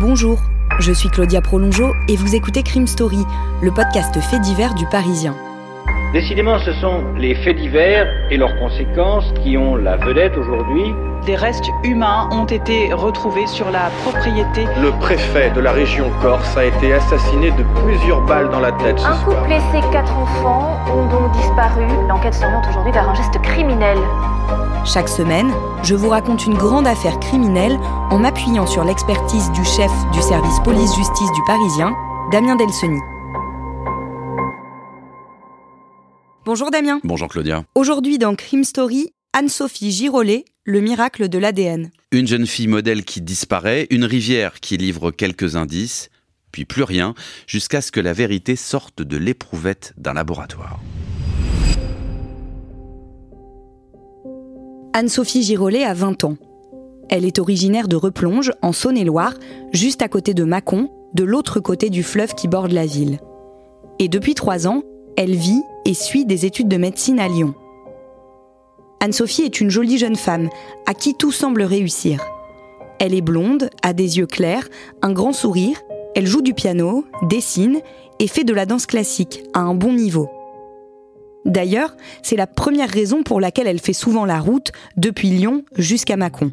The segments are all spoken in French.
Bonjour, je suis Claudia Prolongeau et vous écoutez Crime Story, le podcast fait divers du Parisien. Décidément, ce sont les faits divers et leurs conséquences qui ont la vedette aujourd'hui. Des restes humains ont été retrouvés sur la propriété. Le préfet de la région Corse a été assassiné de plusieurs balles dans la tête. Ce Un soir. couple et ses quatre enfants ont donc disparu. L'enquête s'oriente aujourd'hui vers un geste criminel. Chaque semaine, je vous raconte une grande affaire criminelle en m'appuyant sur l'expertise du chef du service police-justice du Parisien, Damien Delseny. Bonjour Damien. Bonjour Claudia. Aujourd'hui dans Crime Story, Anne-Sophie Girolet, le miracle de l'ADN. Une jeune fille modèle qui disparaît, une rivière qui livre quelques indices, puis plus rien, jusqu'à ce que la vérité sorte de l'éprouvette d'un laboratoire. Anne-Sophie Girolet a 20 ans. Elle est originaire de Replonge, en Saône-et-Loire, juste à côté de Mâcon, de l'autre côté du fleuve qui borde la ville. Et depuis trois ans, elle vit et suit des études de médecine à Lyon. Anne-Sophie est une jolie jeune femme, à qui tout semble réussir. Elle est blonde, a des yeux clairs, un grand sourire, elle joue du piano, dessine et fait de la danse classique à un bon niveau. D'ailleurs, c'est la première raison pour laquelle elle fait souvent la route depuis Lyon jusqu'à Mâcon.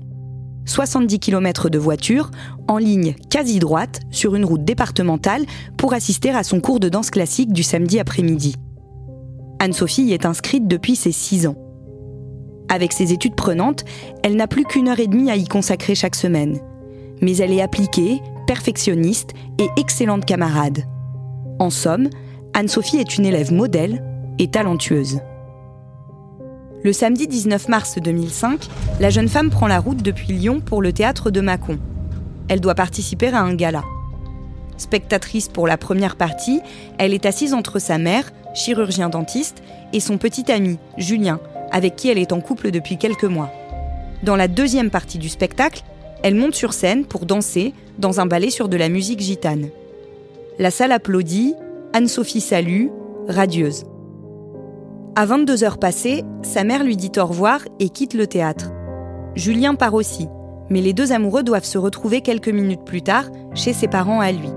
70 km de voiture, en ligne quasi droite, sur une route départementale, pour assister à son cours de danse classique du samedi après-midi. Anne-Sophie y est inscrite depuis ses 6 ans. Avec ses études prenantes, elle n'a plus qu'une heure et demie à y consacrer chaque semaine. Mais elle est appliquée, perfectionniste et excellente camarade. En somme, Anne-Sophie est une élève modèle et talentueuse. Le samedi 19 mars 2005, la jeune femme prend la route depuis Lyon pour le théâtre de Mâcon. Elle doit participer à un gala. Spectatrice pour la première partie, elle est assise entre sa mère, chirurgien dentiste, et son petit ami, Julien, avec qui elle est en couple depuis quelques mois. Dans la deuxième partie du spectacle, elle monte sur scène pour danser dans un ballet sur de la musique gitane. La salle applaudit, Anne-Sophie salue, radieuse. À 22 heures passées, sa mère lui dit au revoir et quitte le théâtre. Julien part aussi, mais les deux amoureux doivent se retrouver quelques minutes plus tard chez ses parents à lui.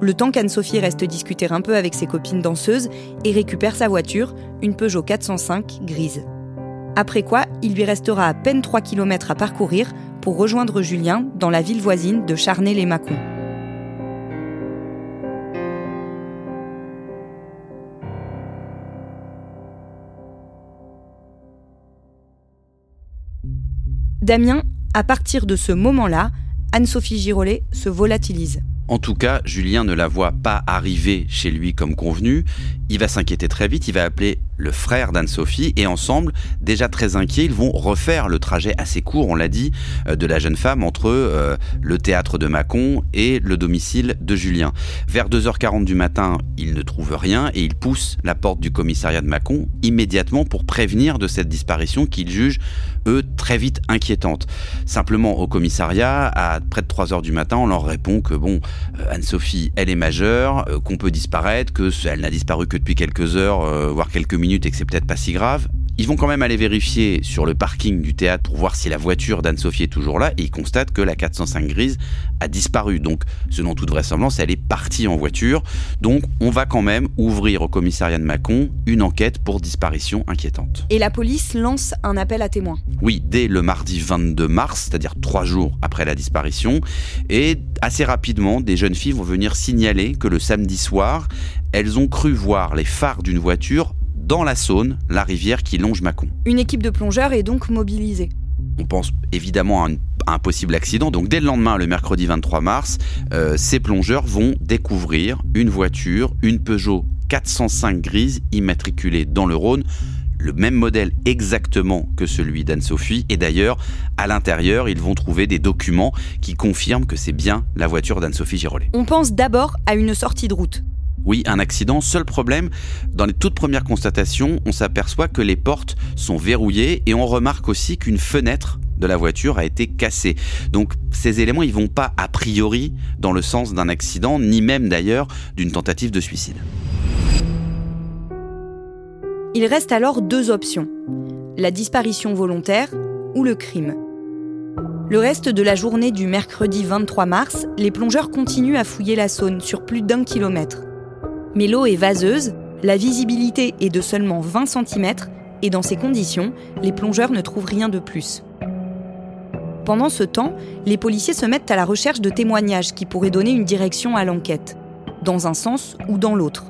Le temps qu'Anne-Sophie reste discuter un peu avec ses copines danseuses et récupère sa voiture, une Peugeot 405 grise. Après quoi, il lui restera à peine 3 km à parcourir pour rejoindre Julien dans la ville voisine de Charnay-les-Mâcon. Damien, à partir de ce moment-là, Anne-Sophie Girolet se volatilise. En tout cas, Julien ne la voit pas arriver chez lui comme convenu. Il va s'inquiéter très vite, il va appeler le frère d'Anne-Sophie et ensemble, déjà très inquiets, ils vont refaire le trajet assez court, on l'a dit, euh, de la jeune femme entre euh, le théâtre de Mâcon et le domicile de Julien. Vers 2h40 du matin, ils ne trouvent rien et ils poussent la porte du commissariat de Mâcon immédiatement pour prévenir de cette disparition qu'ils jugent, eux, très vite inquiétante. Simplement, au commissariat, à près de 3h du matin, on leur répond que bon, euh, Anne-Sophie, elle est majeure, qu'on peut disparaître, que elle n'a disparu que depuis quelques heures, voire quelques minutes, et que c'est peut-être pas si grave. Ils vont quand même aller vérifier sur le parking du théâtre pour voir si la voiture d'Anne-Sophie est toujours là, et ils constatent que la 405 grise a disparu. Donc, selon toute vraisemblance, elle est partie en voiture. Donc, on va quand même ouvrir au commissariat de Mâcon une enquête pour disparition inquiétante. Et la police lance un appel à témoins. Oui, dès le mardi 22 mars, c'est-à-dire trois jours après la disparition. Et assez rapidement, des jeunes filles vont venir signaler que le samedi soir, elles ont cru voir les phares d'une voiture dans la Saône, la rivière qui longe Mâcon. Une équipe de plongeurs est donc mobilisée. On pense évidemment à un, à un possible accident. Donc dès le lendemain, le mercredi 23 mars, euh, ces plongeurs vont découvrir une voiture, une Peugeot 405 grise immatriculée dans le Rhône. le même modèle exactement que celui d'Anne-Sophie. Et d'ailleurs, à l'intérieur, ils vont trouver des documents qui confirment que c'est bien la voiture d'Anne-Sophie Girolet. On pense d'abord à une sortie de route. Oui, un accident. Seul problème, dans les toutes premières constatations, on s'aperçoit que les portes sont verrouillées et on remarque aussi qu'une fenêtre de la voiture a été cassée. Donc ces éléments, ils vont pas a priori dans le sens d'un accident, ni même d'ailleurs d'une tentative de suicide. Il reste alors deux options. La disparition volontaire ou le crime. Le reste de la journée du mercredi 23 mars, les plongeurs continuent à fouiller la Saône sur plus d'un kilomètre. Mais l'eau est vaseuse, la visibilité est de seulement 20 cm et dans ces conditions, les plongeurs ne trouvent rien de plus. Pendant ce temps, les policiers se mettent à la recherche de témoignages qui pourraient donner une direction à l'enquête, dans un sens ou dans l'autre.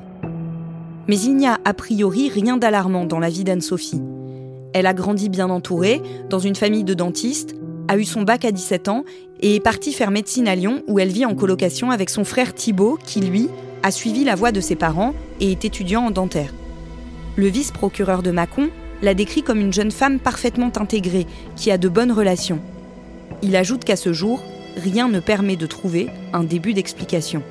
Mais il n'y a a priori rien d'alarmant dans la vie d'Anne-Sophie. Elle a grandi bien entourée, dans une famille de dentistes, a eu son bac à 17 ans et est partie faire médecine à Lyon où elle vit en colocation avec son frère Thibault qui, lui, a suivi la voie de ses parents et est étudiant en dentaire. Le vice-procureur de Mâcon la décrit comme une jeune femme parfaitement intégrée, qui a de bonnes relations. Il ajoute qu'à ce jour, rien ne permet de trouver un début d'explication.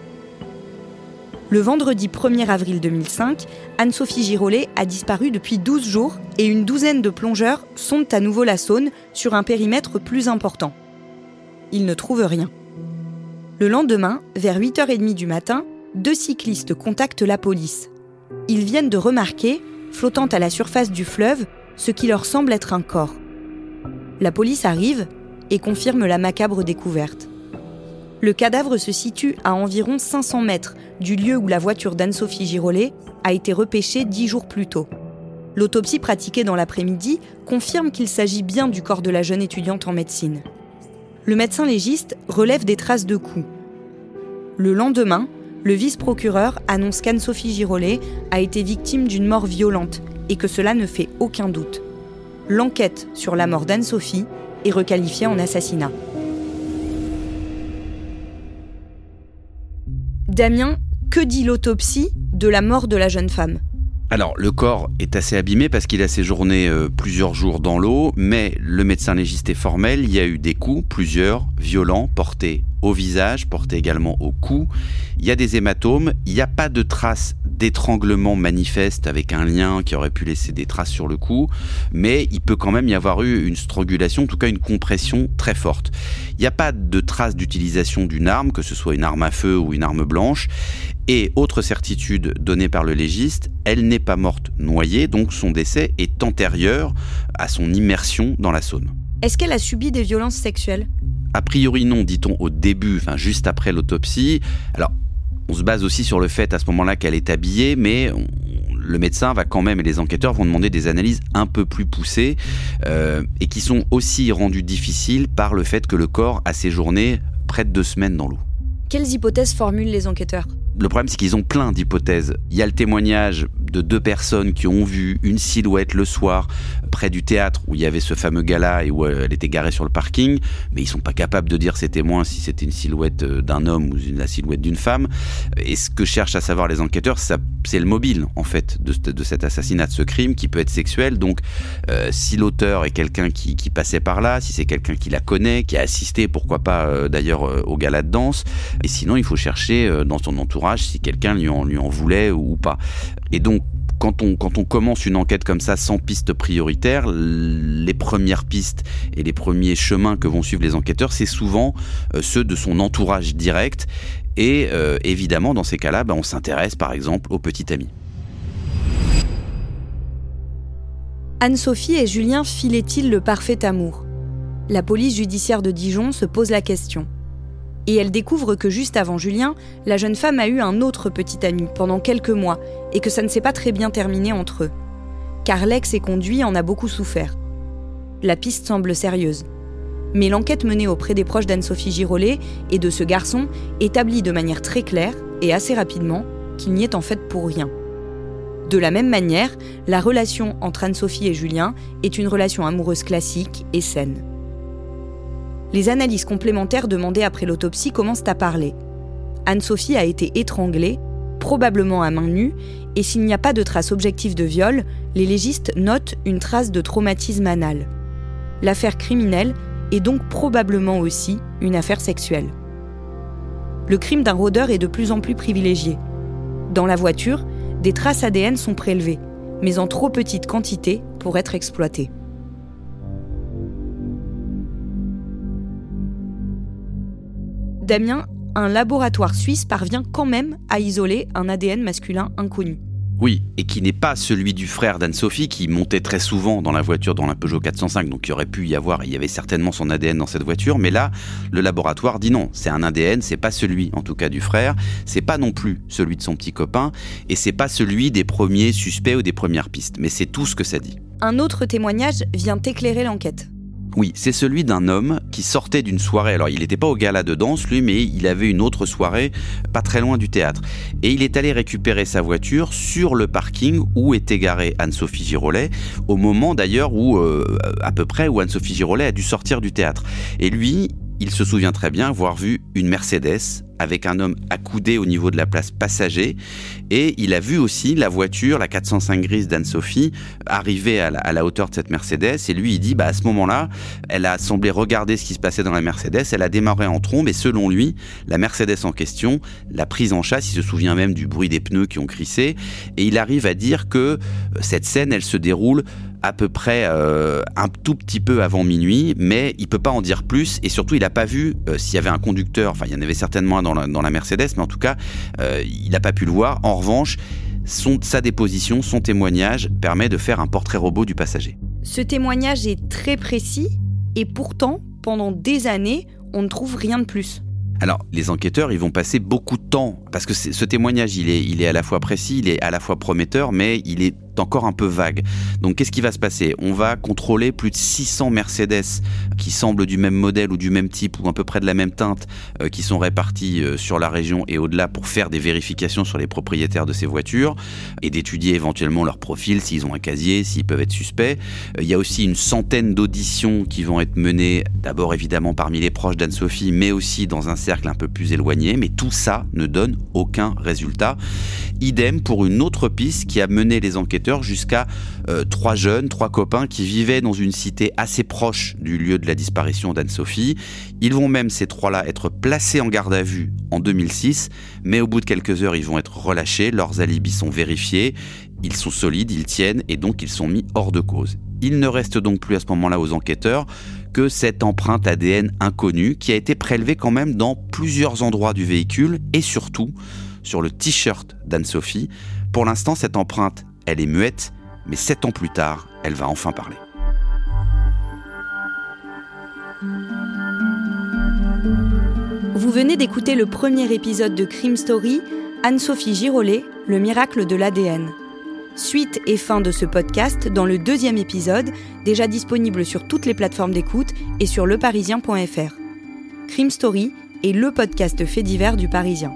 Le vendredi 1er avril 2005, Anne-Sophie Girolet a disparu depuis 12 jours et une douzaine de plongeurs sondent à nouveau la Saône sur un périmètre plus important. Ils ne trouvent rien. Le lendemain, vers 8h30 du matin, deux cyclistes contactent la police. Ils viennent de remarquer, flottant à la surface du fleuve, ce qui leur semble être un corps. La police arrive et confirme la macabre découverte. Le cadavre se situe à environ 500 mètres du lieu où la voiture d'Anne-Sophie Girolet a été repêchée dix jours plus tôt. L'autopsie pratiquée dans l'après-midi confirme qu'il s'agit bien du corps de la jeune étudiante en médecine. Le médecin légiste relève des traces de coups. Le lendemain, le vice-procureur annonce qu'Anne-Sophie Girolet a été victime d'une mort violente et que cela ne fait aucun doute. L'enquête sur la mort d'Anne-Sophie est requalifiée en assassinat. Damien, que dit l'autopsie de la mort de la jeune femme? Alors, le corps est assez abîmé parce qu'il a séjourné euh, plusieurs jours dans l'eau, mais le médecin légiste est formel. Il y a eu des coups, plusieurs, violents, portés au visage, portés également au cou. Il y a des hématomes. Il n'y a pas de traces d'étranglement manifeste avec un lien qui aurait pu laisser des traces sur le cou, mais il peut quand même y avoir eu une strangulation, en tout cas une compression très forte. Il n'y a pas de traces d'utilisation d'une arme, que ce soit une arme à feu ou une arme blanche. Et autre certitude donnée par le légiste, elle n'est pas morte noyée, donc son décès est antérieur à son immersion dans la Saône. Est-ce qu'elle a subi des violences sexuelles? A priori non, dit-on au début, enfin juste après l'autopsie. Alors, on se base aussi sur le fait à ce moment-là qu'elle est habillée, mais le médecin va quand même et les enquêteurs vont demander des analyses un peu plus poussées euh, et qui sont aussi rendues difficiles par le fait que le corps a séjourné près de deux semaines dans l'eau. Quelles hypothèses formulent les enquêteurs? Le problème, c'est qu'ils ont plein d'hypothèses. Il y a le témoignage de deux personnes qui ont vu une silhouette le soir près du théâtre où il y avait ce fameux gala et où euh, elle était garée sur le parking, mais ils sont pas capables de dire ces témoins si c'était une silhouette euh, d'un homme ou la silhouette d'une femme. Et ce que cherchent à savoir les enquêteurs, c'est le mobile en fait de, cet assassinat, de ce crime qui peut être sexuel. Donc, euh, si l'auteur est quelqu'un qui, passait par là, si c'est quelqu'un qui la connaît, qui a assisté, pourquoi pas d'ailleurs au gala de danse, et sinon il faut chercher dans son entourage si quelqu'un lui en, lui en voulait ou pas. Et donc quand on, commence une enquête comme ça sans piste prioritaire, les premières pistes et les premiers chemins que vont suivre les enquêteurs, c'est souvent euh, ceux de son entourage direct. Et euh, évidemment, dans ces cas-là, ben, on s'intéresse par exemple au petit ami. Anne-Sophie et Julien filaient-ils le parfait amour? La police judiciaire de Dijon se pose la question et elle découvre que juste avant Julien, la jeune femme a eu un autre petit ami pendant quelques mois et que ça ne s'est pas très bien terminé entre eux. Car l'ex et conduit en a beaucoup souffert. La piste semble sérieuse. Mais l'enquête menée auprès des proches d'Anne-Sophie Girolet et de ce garçon établit de manière très claire et assez rapidement qu'il n'y est en fait pour rien. De la même manière, la relation entre Anne-Sophie et Julien est une relation amoureuse classique et saine les analyses complémentaires demandées après l'autopsie commencent à parler. Anne-Sophie a été étranglée probablement à main nue, et s'il n'y a pas de trace objective de viol, les légistes notent une trace de traumatisme anal. L'affaire criminelle est donc probablement aussi une affaire sexuelle. Le crime d'un rôdeur est de plus en plus privilégié. Dans la voiture, des traces ADN sont prélevées, mais en trop petite quantité pour être exploitées. Damien, un laboratoire suisse parvient quand même à isoler un ADN masculin inconnu. Oui, et qui n'est pas celui du frère d'Anne-Sophie qui montait très souvent dans la voiture dans la Peugeot 405, donc il aurait pu y avoir, il y avait certainement son ADN dans cette voiture, mais là, le laboratoire dit non, c'est un ADN, c'est pas celui, en tout cas du frère, c'est pas non plus celui de son petit copain, et c'est pas celui des premiers suspects ou des premières pistes, mais c'est tout ce que ça dit. Un autre témoignage vient éclairer l'enquête. Oui, c'est celui d'un homme qui sortait d'une soirée. Alors, il n'était pas au gala de danse, lui, mais il avait une autre soirée pas très loin du théâtre. Et il est allé récupérer sa voiture sur le parking où était garée Anne-Sophie Girolet, au moment d'ailleurs où, euh, à peu près, où Anne-Sophie Girolet a dû sortir du théâtre. Et lui, il se souvient très bien avoir vu une Mercedes avec un homme accoudé au niveau de la place passager. Et il a vu aussi la voiture, la 405 grise d'Anne-Sophie, arriver à la, hauteur de cette Mercedes. Et lui, il dit, bah, à ce moment-là, elle a semblé regarder ce qui se passait dans la Mercedes. Elle a démarré en trombe. Et selon lui, la Mercedes en question l'a prise en chasse. Il se souvient même du bruit des pneus qui ont crissé. Et il arrive à dire que cette scène, elle se déroule à peu près euh, un tout petit peu avant minuit, mais il peut pas en dire plus et surtout il n'a pas vu euh, s'il y avait un conducteur, enfin il y en avait certainement dans la, dans la Mercedes, mais en tout cas euh, il n'a pas pu le voir. En revanche, son, sa déposition, son témoignage permet de faire un portrait robot du passager. Ce témoignage est très précis et pourtant, pendant des années, on ne trouve rien de plus. Alors, les enquêteurs, ils vont passer beaucoup de temps, parce que ce témoignage, il est, il est à la fois précis, il est à la fois prometteur, mais il est encore un peu vague. Donc qu'est-ce qui va se passer? On va contrôler plus de 600 Mercedes qui semblent du même modèle ou du même type ou à peu près de la même teinte euh, qui sont répartis euh, sur la région et au-delà pour faire des vérifications sur les propriétaires de ces voitures et d'étudier éventuellement leur profil, s'ils ont un casier, s'ils peuvent être suspects. Euh, il y a aussi une centaine d'auditions qui vont être menées d'abord évidemment parmi les proches d'Anne-Sophie mais aussi dans un cercle un peu plus éloigné. Mais tout ça ne donne aucun résultat. Idem pour une autre piste qui a mené les enquêteurs jusqu'à euh, trois jeunes, trois copains qui vivaient dans une cité assez proche du lieu de la disparition d'Anne-Sophie. Ils vont même, ces trois-là, être placés en garde à vue en 2006, mais au bout de quelques heures, ils vont être relâchés, leurs alibis sont vérifiés, ils sont solides, ils tiennent, et donc ils sont mis hors de cause. Il ne reste donc plus à ce moment-là aux enquêteurs que cette empreinte ADN inconnue qui a été prélevée quand même dans plusieurs endroits du véhicule et surtout sur le t-shirt d'Anne-Sophie. Pour l'instant, cette empreinte elle est muette, mais sept ans plus tard, elle va enfin parler. Vous venez d'écouter le premier épisode de Crime Story, Anne-Sophie Girolet, le miracle de l'ADN. Suite et fin de ce podcast dans le deuxième épisode, déjà disponible sur toutes les plateformes d'écoute et sur leparisien.fr. Crime Story est le podcast fait divers du Parisien.